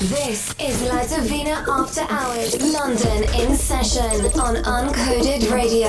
This is La Divina After Hours, London in session on Uncoded Radio.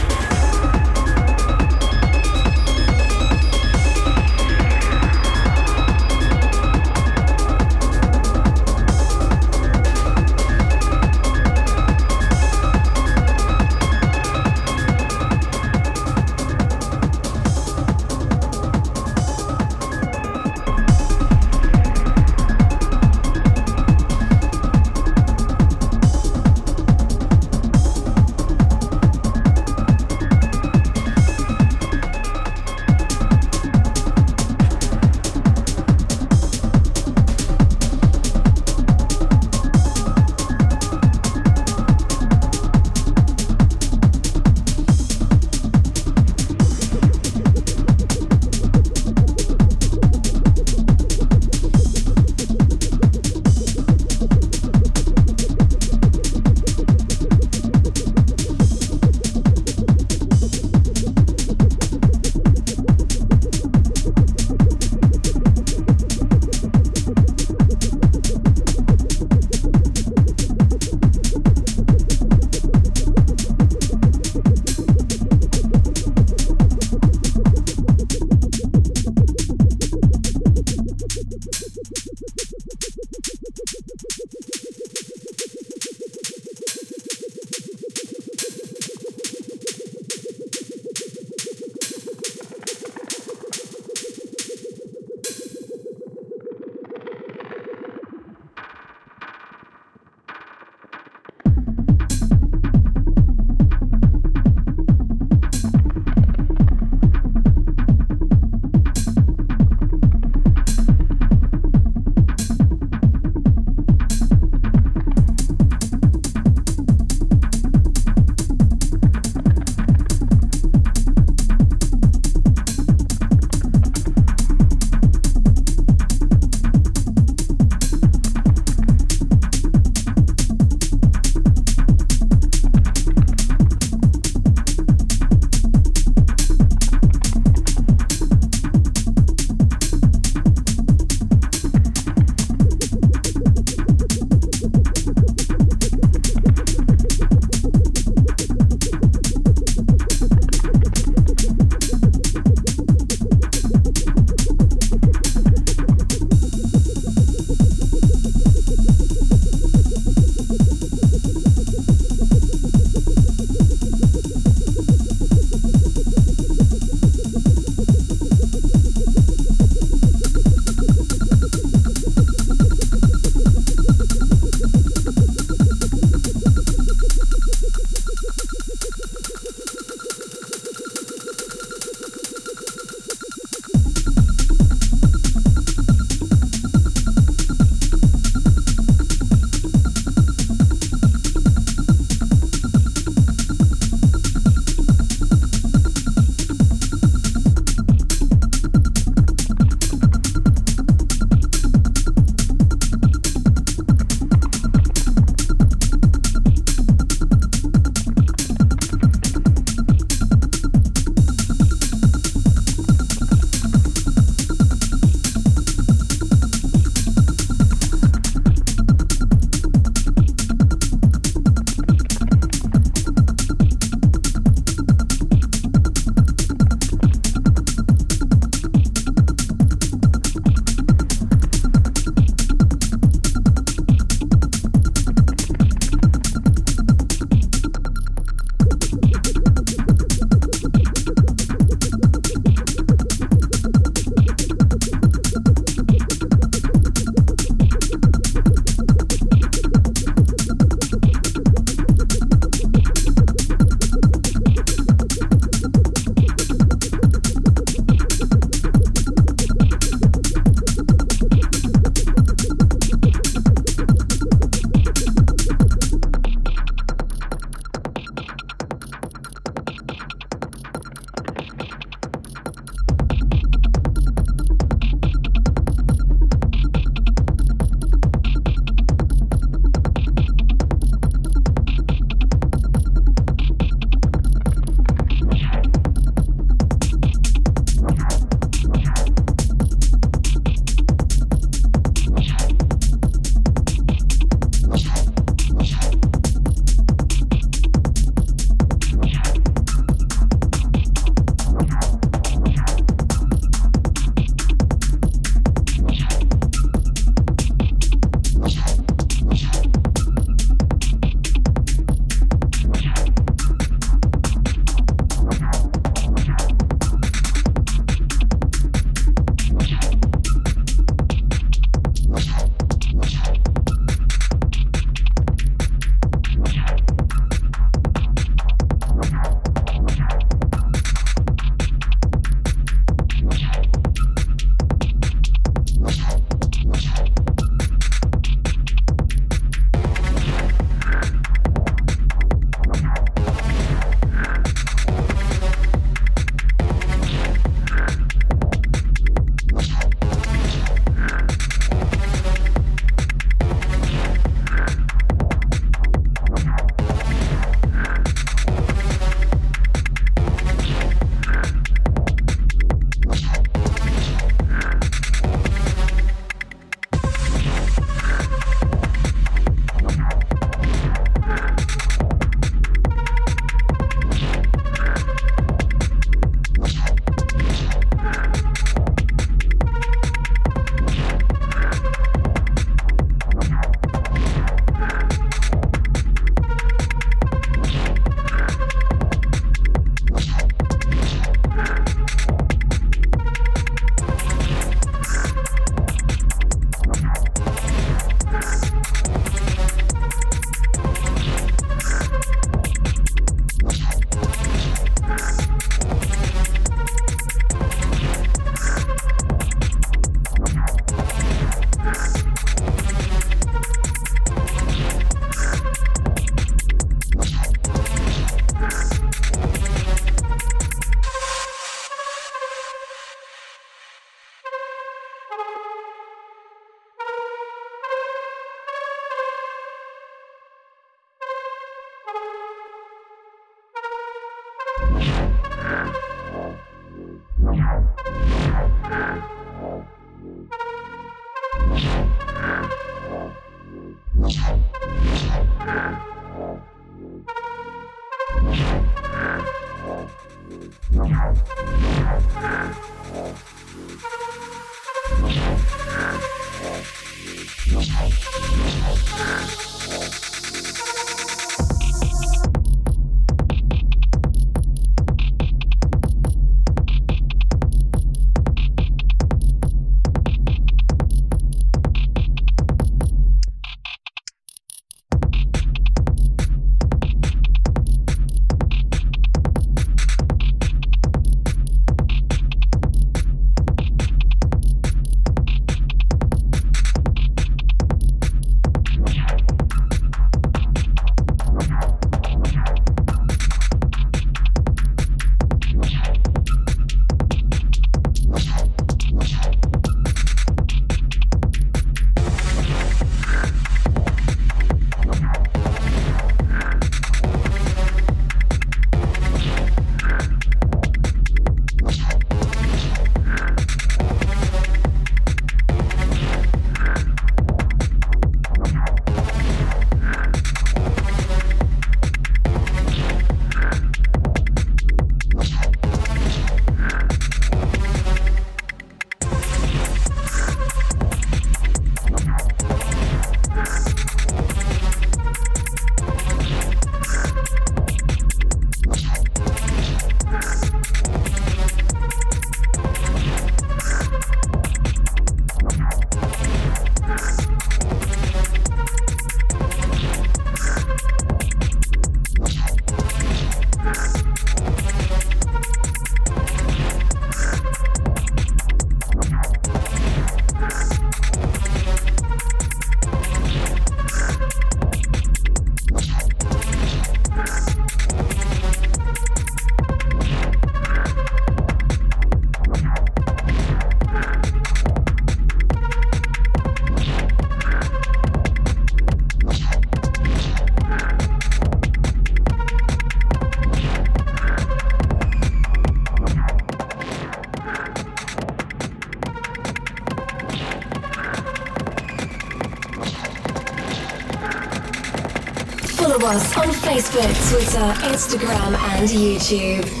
Facebook, Twitter, Instagram, and YouTube.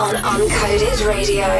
On Uncoded Radio.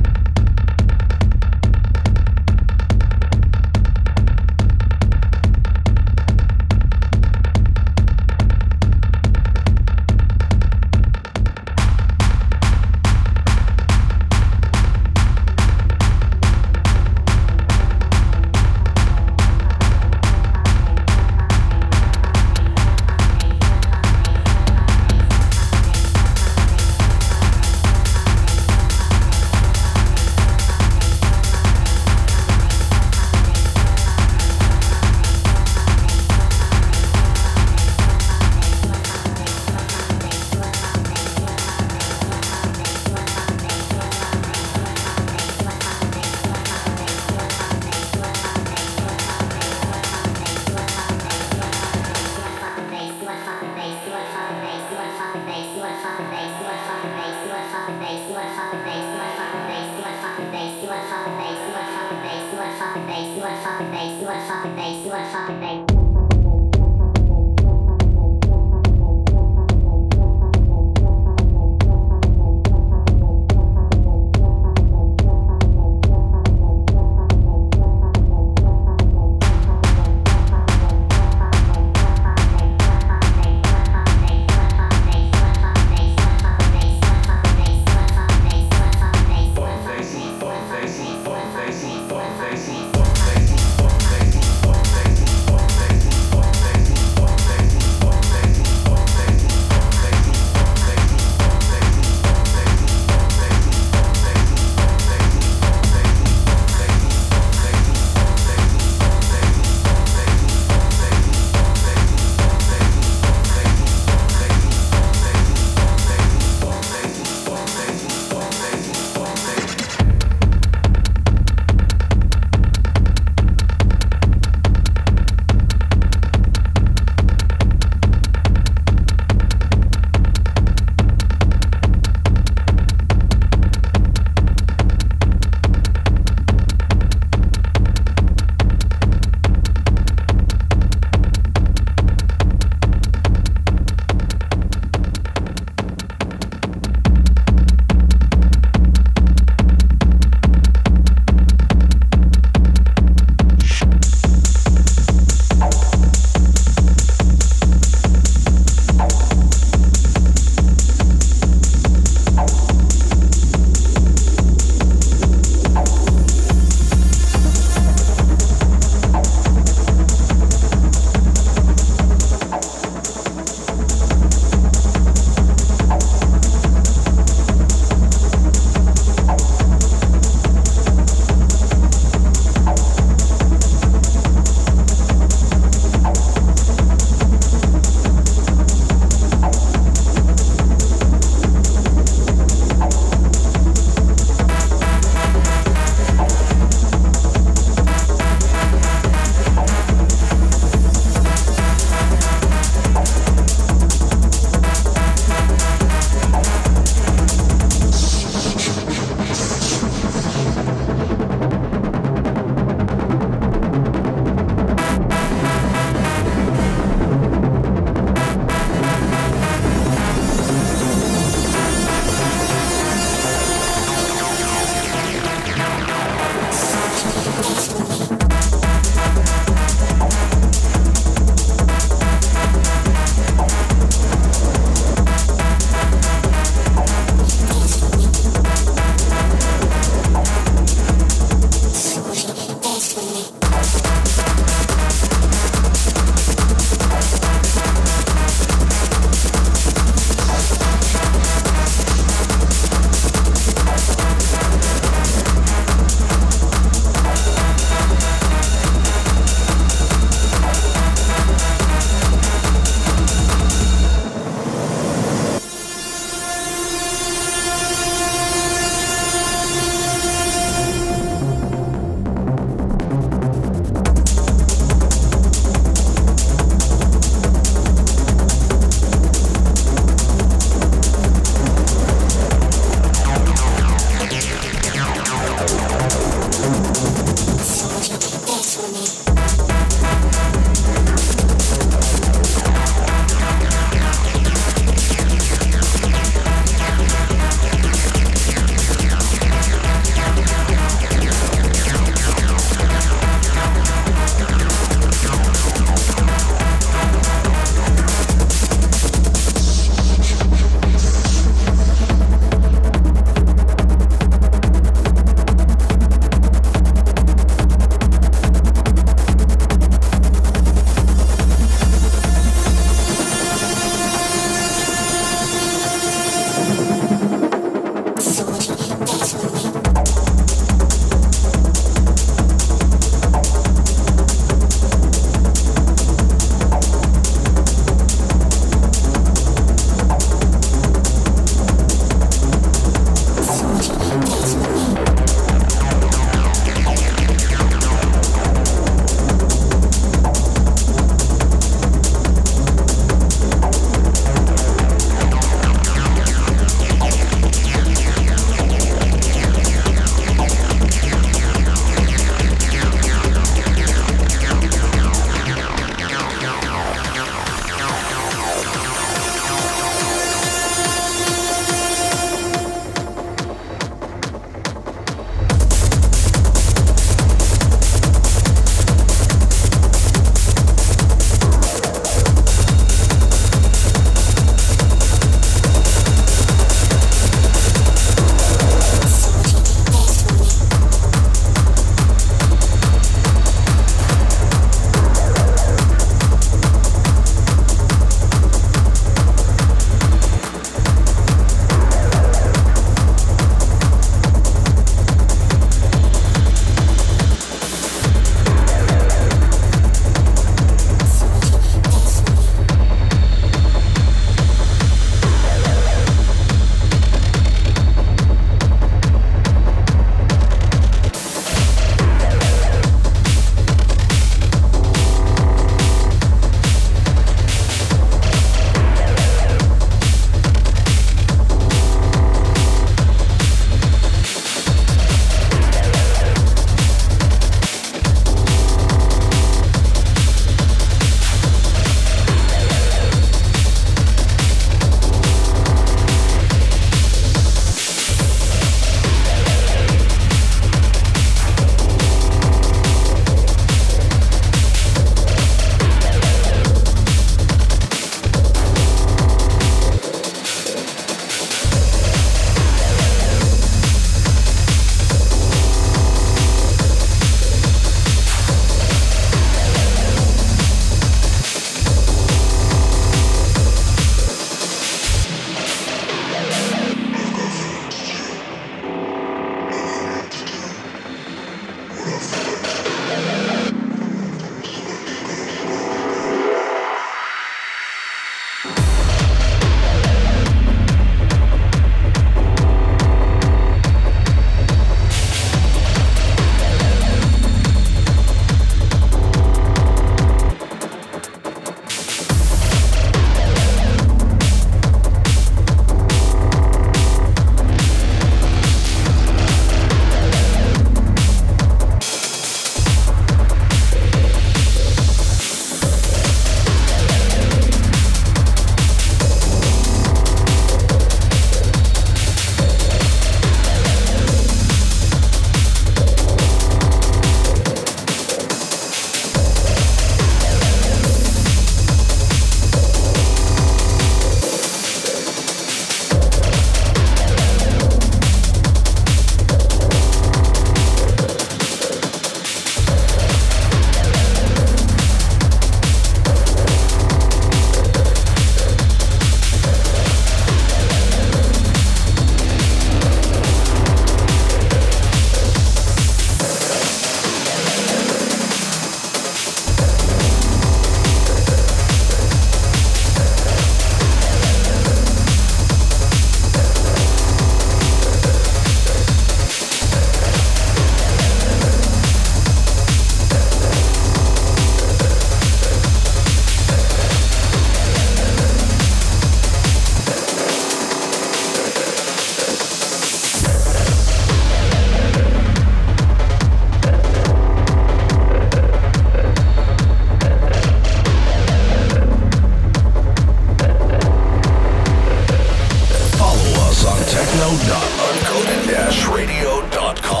radio.uncoded-radio.com.